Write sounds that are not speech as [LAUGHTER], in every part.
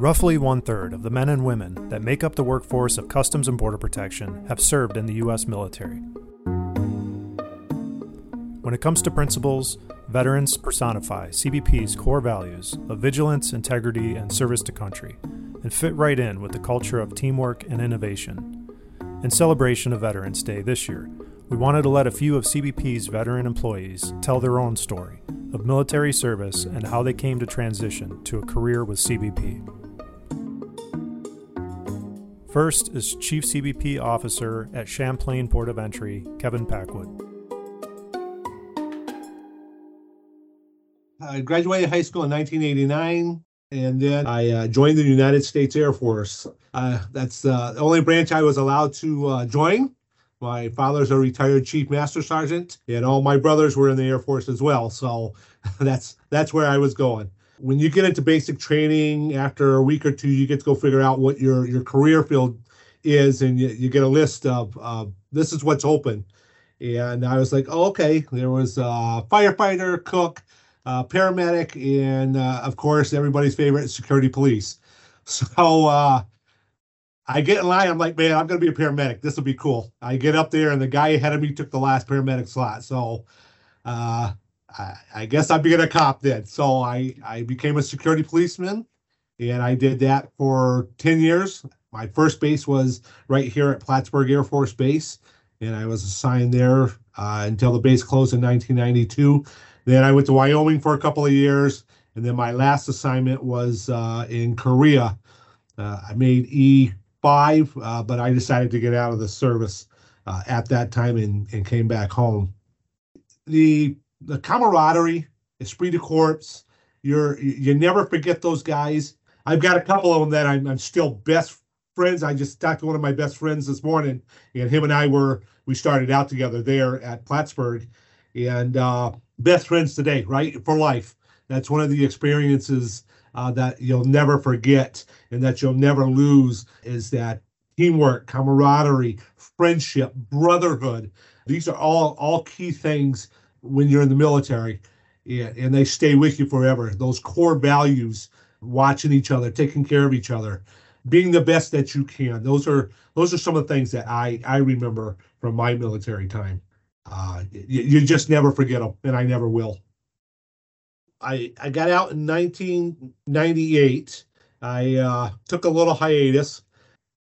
Roughly one third of the men and women that make up the workforce of Customs and Border Protection have served in the U.S. military. When it comes to principles, veterans personify CBP's core values of vigilance, integrity, and service to country, and fit right in with the culture of teamwork and innovation. In celebration of Veterans Day this year, we wanted to let a few of CBP's veteran employees tell their own story of military service and how they came to transition to a career with CBP. First is Chief CBP Officer at Champlain Port of Entry, Kevin Packwood. I graduated high school in 1989, and then I uh, joined the United States Air Force. Uh, that's uh, the only branch I was allowed to uh, join. My father's a retired Chief Master Sergeant, and all my brothers were in the Air Force as well. So [LAUGHS] that's that's where I was going. When you get into basic training, after a week or two, you get to go figure out what your your career field is, and you, you get a list of uh, this is what's open. And I was like, oh, okay. There was a firefighter, cook, uh, paramedic, and uh, of course, everybody's favorite security police. [LAUGHS] So uh, I get in line. I'm like, man, I'm going to be a paramedic. This will be cool. I get up there, and the guy ahead of me took the last paramedic slot. So uh, I, guess I'd be a cop then. So I, I became a security policeman, and I did that for 10 years. My first base was right here at Plattsburgh Air Force Base, and I was assigned there uh, until the base closed in 1992. Then I went to Wyoming for a couple of years, and then my last assignment was uh, in Korea. Uh, I made E5, uh, but I decided to get out of the service uh, at that time and, and came back home. The the camaraderie, esprit de corps, you're you never forget those guys. I've got a couple of them that I'm, I'm still best friends. I just talked to one of my best friends this morning, and him and I were we started out together there at Plattsburgh, and uh, best friends today, right for life. That's one of the experiences uh, that you'll never forget and that you'll never lose is that teamwork, camaraderie, friendship, brotherhood. These are all all key things when you're in the military, and, and they stay with you forever. Those core values, watching each other, taking care of each other, being the best that you can. Those are those are some of the things that I I remember from my military time. Uh, you, you just never forget them, and I never will. I I got out in 1998. I uh, took a little hiatus.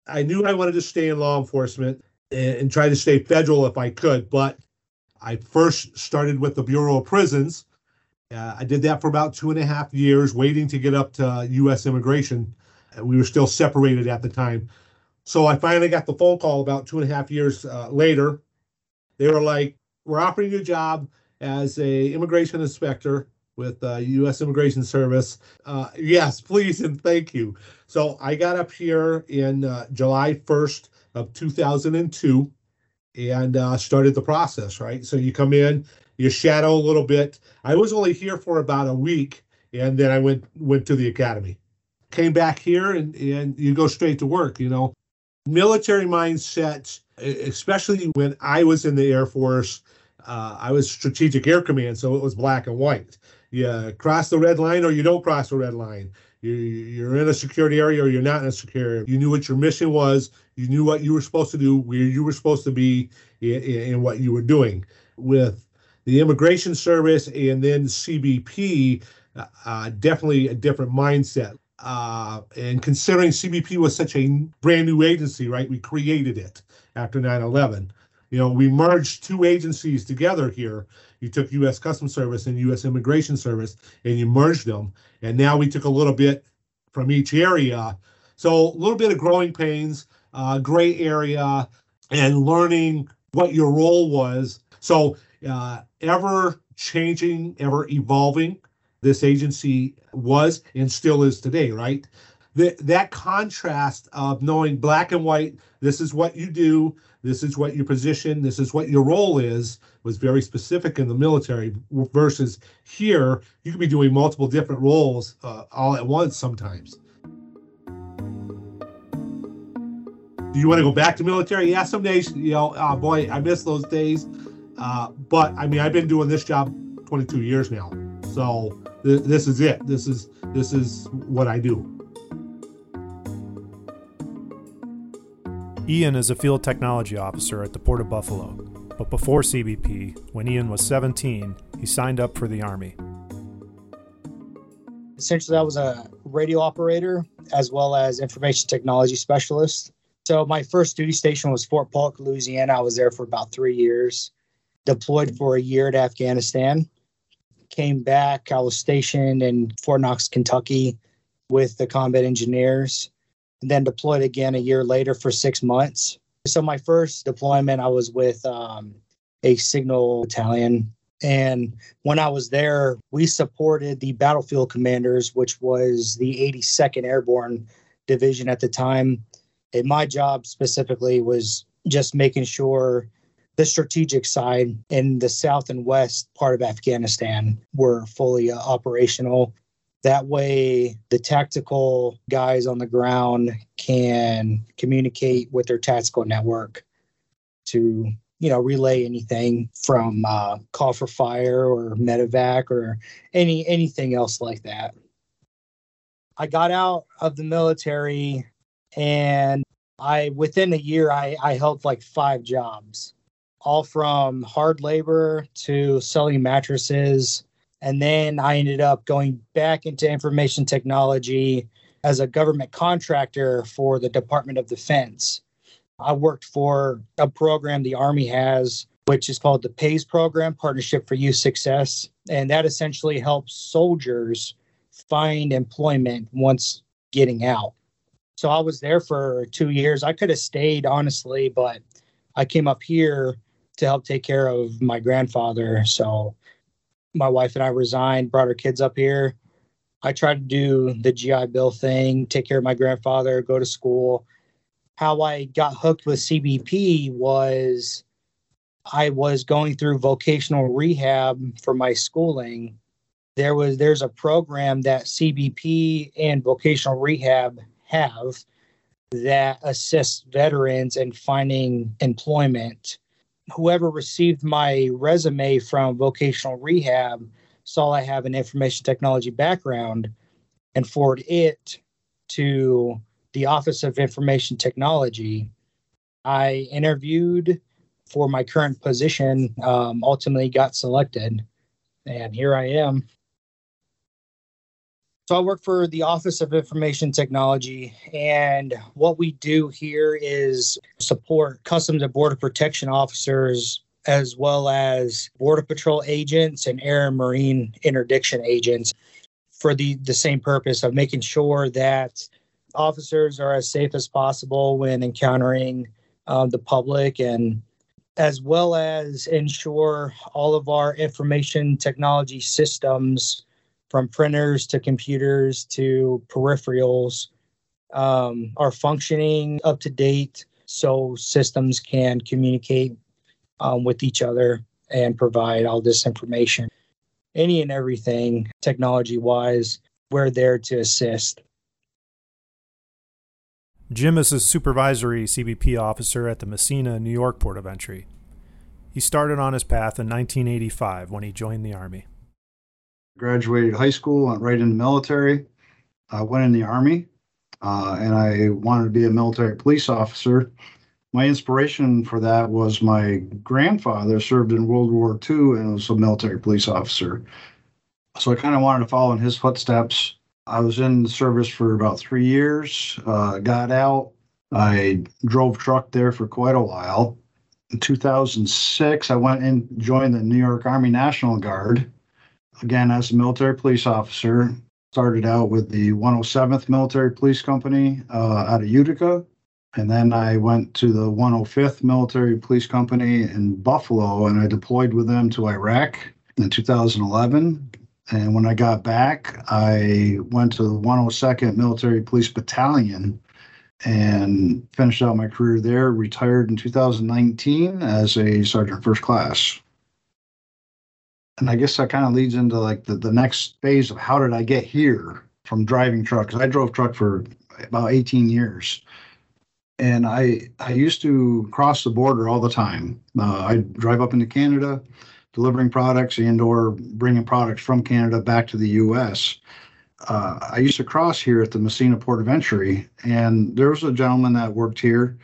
I knew I wanted to stay in law enforcement and, and try to stay federal if I could, but I first started with the Bureau of Prisons. Uh, I did that for about two and a half years, waiting to get up to U.S. immigration. We were still separated at the time. So I finally got the phone call about two and a half years uh, later. They were like, "We're offering you a job as a immigration inspector with uh, U.S. Immigration Service. Uh, yes, please and thank you." So I got up here in uh, July 1st of 2002 and uh, started the process. Right, so you come in, you shadow a little bit. I was only here for about a week, and then I went went to the academy. Came back here, and and you go straight to work. You know, military mindset, especially when I was in the Air Force. Uh, I was Strategic Air Command, so it was black and white. You cross the red line or you don't cross the red line. You, you're in a security area or you're not in a security area. You knew what your mission was. You knew what you were supposed to do, where you were supposed to be, and what you were doing. With the Immigration Service and then CBP, uh, definitely a different mindset. Uh, and considering CBP was such a brand new agency, right? We created it after 9 11. You know, we merged two agencies together here. You took U.S. Customs Service and U.S. Immigration Service, and you merged them. And now we took a little bit from each area. So a little bit of growing pains, uh, gray area, and learning what your role was. So uh, ever changing, ever evolving. This agency was and still is today, right? That that contrast of knowing black and white, this is what you do, this is what your position, this is what your role is, was very specific in the military. Versus here, you could be doing multiple different roles uh, all at once sometimes. Do you want to go back to military? Yeah, some days, you know, oh boy, I miss those days. Uh, but I mean, I've been doing this job 22 years now, so th- this is it. This is this is what I do. Ian is a field technology officer at the Port of Buffalo, but before CBP, when Ian was 17, he signed up for the Army. Essentially, I was a radio operator as well as information technology specialist. So, my first duty station was Fort Polk, Louisiana. I was there for about three years, deployed for a year to Afghanistan. Came back, I was stationed in Fort Knox, Kentucky with the combat engineers and then deployed again a year later for six months. So my first deployment, I was with um, a signal battalion. And when I was there, we supported the battlefield commanders, which was the 82nd Airborne Division at the time. And my job specifically was just making sure the strategic side in the south and west part of Afghanistan were fully uh, operational. That way, the tactical guys on the ground can communicate with their tactical network to, you know, relay anything from uh, call for fire or medevac or any anything else like that. I got out of the military, and I within a year I, I held like five jobs, all from hard labor to selling mattresses and then I ended up going back into information technology as a government contractor for the Department of Defense. I worked for a program the Army has, which is called the PAYS program, Partnership for Youth Success. And that essentially helps soldiers find employment once getting out. So I was there for two years. I could have stayed, honestly, but I came up here to help take care of my grandfather. So my wife and I resigned, brought our kids up here. I tried to do the GI Bill thing, take care of my grandfather, go to school. How I got hooked with CBP was I was going through vocational rehab for my schooling. There was there's a program that CBP and vocational rehab have that assists veterans in finding employment whoever received my resume from vocational rehab saw I have an information technology background and forward it to the Office of Information Technology. I interviewed for my current position, um, ultimately got selected, and here I am. So I work for the Office of Information Technology, and what we do here is support Customs and Border Protection officers as well as Border Patrol agents and Air and Marine interdiction agents for the, the same purpose of making sure that officers are as safe as possible when encountering um, the public and as well as ensure all of our information technology systems from printers to computers to peripherals um, are functioning up to date so systems can communicate um, with each other and provide all this information. Any and everything technology wise, we're there to assist. Jim is a supervisory CBP officer at the Massena, New York port of entry. He started on his path in 1985 when he joined the Army graduated high school, went right into the military. I went in the army, uh, and I wanted to be a military police officer. My inspiration for that was my grandfather served in World War II and was a military police officer. So I kind of wanted to follow in his footsteps. I was in service for about three years, uh, got out. I drove truck there for quite a while. In 2006, I went and joined the New York Army National Guard again as a military police officer. Started out with the 107th Military Police Company uh, out of Utica. And then I went to the 105th Military Police Company in Buffalo and I deployed with them to Iraq in 2011. And when I got back, I went to the 102nd Military Police Battalion and finished out my career there. Retired in 2019 as a sergeant first class and I guess that kind of leads into like the, the next phase of how did I get here from driving trucks. I drove truck for about 18 years. And I I used to cross the border all the time. Uh, I drive up into Canada, delivering products and or bringing products from Canada back to the U.S. Uh, I used to cross here at the Massena Port of Entry, and there was a gentleman that worked here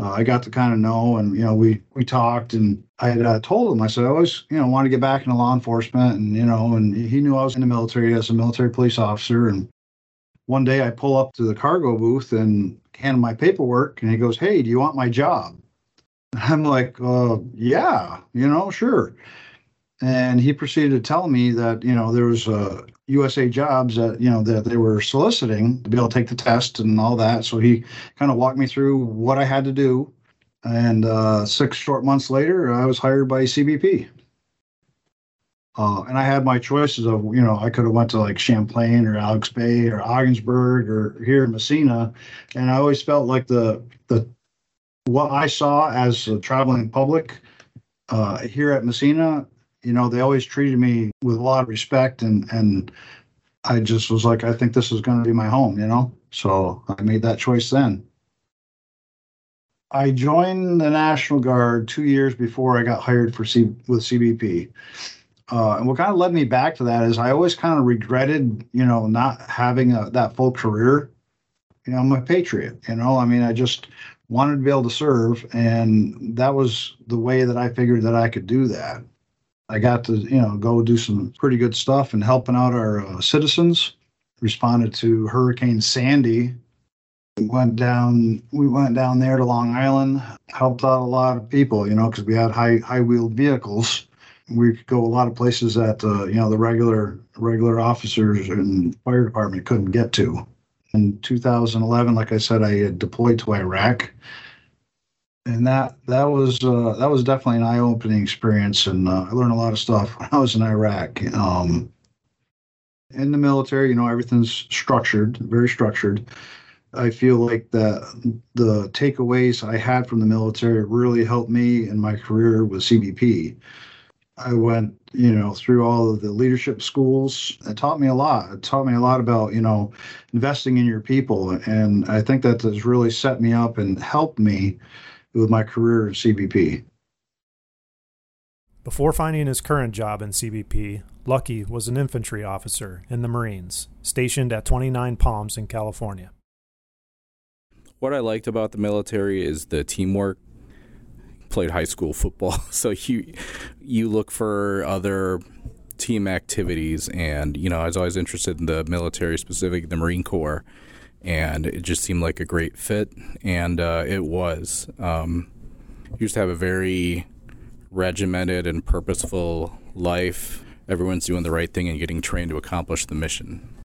uh, I got to kind of know, and you know, we we talked, and I had uh, told him I said I always you know want to get back into law enforcement, and you know, and he knew I was in the military as a military police officer, and one day I pull up to the cargo booth and hand him my paperwork, and he goes, "Hey, do you want my job?" [LAUGHS] I'm like, uh, "Yeah, you know, sure." And he proceeded to tell me that you know there was uh, USA jobs that you know that they were soliciting to be able to take the test and all that. So he kind of walked me through what I had to do, and uh, six short months later, I was hired by CBP. Uh, and I had my choices of you know I could have went to like Champlain or Alex Bay or Ogdensburg or here in Massena. and I always felt like the the what I saw as a traveling public uh, here at Massena, you know, they always treated me with a lot of respect and and I just was like, I think this is going to be my home, you know. So I made that choice then. I joined the National Guard two years before I got hired for C with CBP. Uh, and what kind of led me back to that is I always kind of regretted, you know, not having a, that full career. You know, I'm a patriot. You know, I mean, I just wanted to be able to serve, and that was the way that I figured that I could do that. I got to, you know, go do some pretty good stuff and helping out our uh, citizens. Responded to Hurricane Sandy. We went down. We went down there to Long Island. Helped out a lot of people, you know, because we had high high wheeled vehicles. We could go a lot of places that uh, you know the regular regular officers and fire department couldn't get to. In 2011, like I said, I had deployed to Iraq and that that was uh, that was definitely an eye-opening experience, and uh, I learned a lot of stuff [LAUGHS] when I was in Iraq. Um, in the military, you know, everything's structured, very structured. I feel like the the takeaways I had from the military really helped me in my career with CBP. I went, you know, through all of the leadership schools. It taught me a lot. It taught me a lot about, you know, investing in your people, and I think that has really set me up and helped me with my career in CBP. Before finding his current job in CBP, Lucky was an infantry officer in the Marines, stationed at 29 Palms in California. What I liked about the military is the teamwork. Played high school football, [LAUGHS] so you you look for other team activities, and you know I was always interested in the military, specific the Marine Corps, and it just seemed like a great fit, and uh, it was. Um, used to have a very regimented and purposeful life. Everyone's doing the right thing and getting trained to accomplish the mission.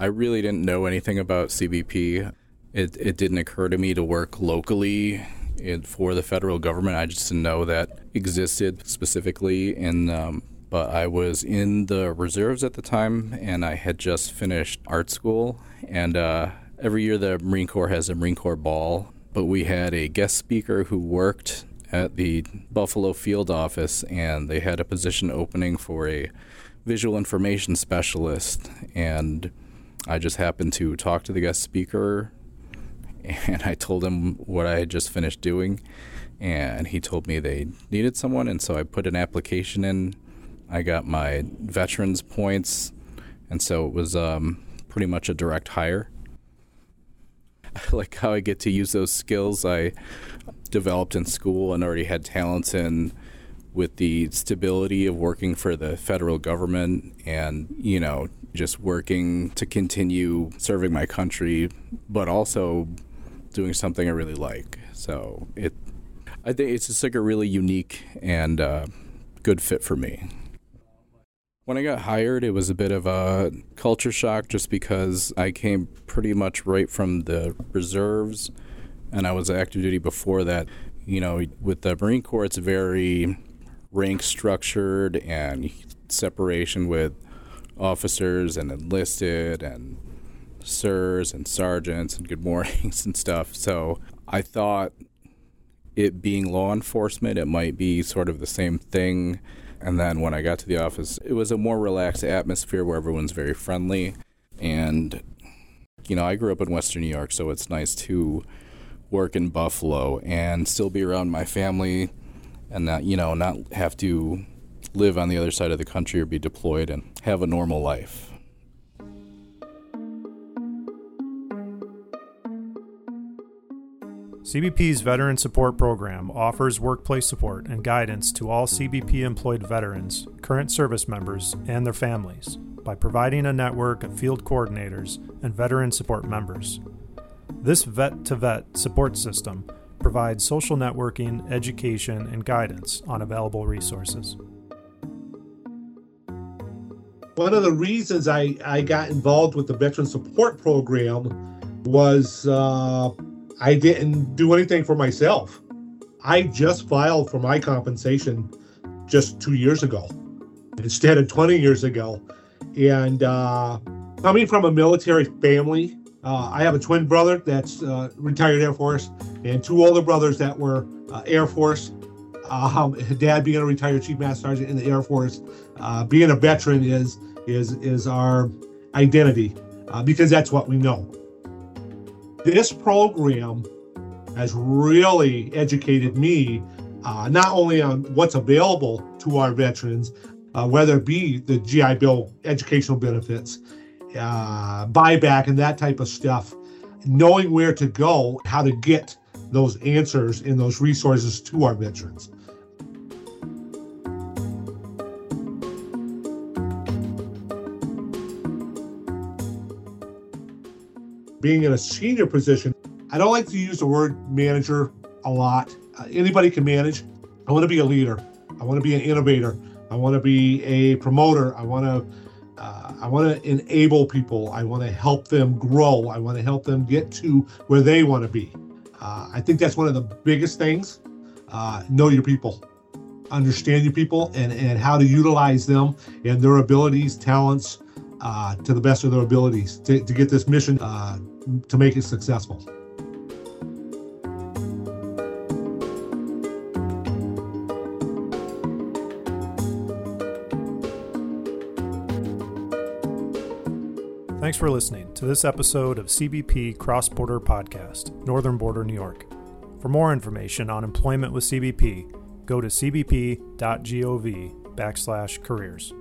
I really didn't know anything about CBP. It, it didn't occur to me to work locally in, for the federal government. I just didn't know that existed specifically in um, but I was in the reserves at the time, and I had just finished art school. And uh, every year, the Marine Corps has a Marine Corps ball, but we had a guest speaker who worked at the Buffalo field office, and they had a position opening for a visual information specialist. And I just happened to talk to the guest speaker, and I told him what I had just finished doing. And he told me they needed someone, and so I put an application in I got my veterans points, and so it was um, pretty much a direct hire. I [LAUGHS] like how I get to use those skills I developed in school and already had talents in with the stability of working for the federal government and, you know, just working to continue serving my country, but also doing something I really like. So it, I think it's just like a really unique and uh, good fit for me. When I got hired, it was a bit of a culture shock just because I came pretty much right from the reserves and I was active duty before that. You know, with the Marine Corps, it's very rank structured and separation with officers and enlisted and sirs and sergeants and good [LAUGHS] mornings and stuff. So I thought it being law enforcement, it might be sort of the same thing and then when I got to the office, it was a more relaxed atmosphere where everyone's very friendly. And, you know, I grew up in Western New York, so it's nice to work in Buffalo and still be around my family and not, you know, not have to live on the other side of the country or be deployed and have a normal life. CBP's Veteran Support Program offers workplace support and guidance to all CBP employed veterans, current service members, and their families by providing a network of field coordinators and veteran support members. This vet to vet support system provides social networking, education, and guidance on available resources. One of the reasons I, I got involved with the Veteran Support Program was uh, I didn't do anything for myself. I just filed for my compensation just two years ago instead of 20 years ago. And uh, coming from a military family, uh, I have a twin brother that's uh, retired Air Force and two older brothers that were uh, Air Force. Um, dad being a retired Chief Master Sergeant in the Air Force, uh, being a veteran is is is our identity uh, because that's what we know. This program has really educated me uh, not only on what's available to our veterans, uh, whether it be the GI Bill educational benefits, uh, buyback, and that type of stuff, knowing where to go, how to get those answers and those resources to our veterans. Being in a senior position, I don't like to use the word manager a lot. Uh, anybody can manage. I want to be a leader. I want to be an innovator. I want to be a promoter. I want to uh, I want to enable people. I want to help them grow. I want to help them get to where they want to be. Uh, I think that's one of the biggest things. Uh, know your people, understand your people, and, and how to utilize them and their abilities, talents uh, to the best of their abilities to, to get this mission uh, to make it successful. Thanks for listening to this episode of CBP Cross Border Podcast, Northern Border, New York. For more information on employment with CBP, go to cbp.gov backslash careers.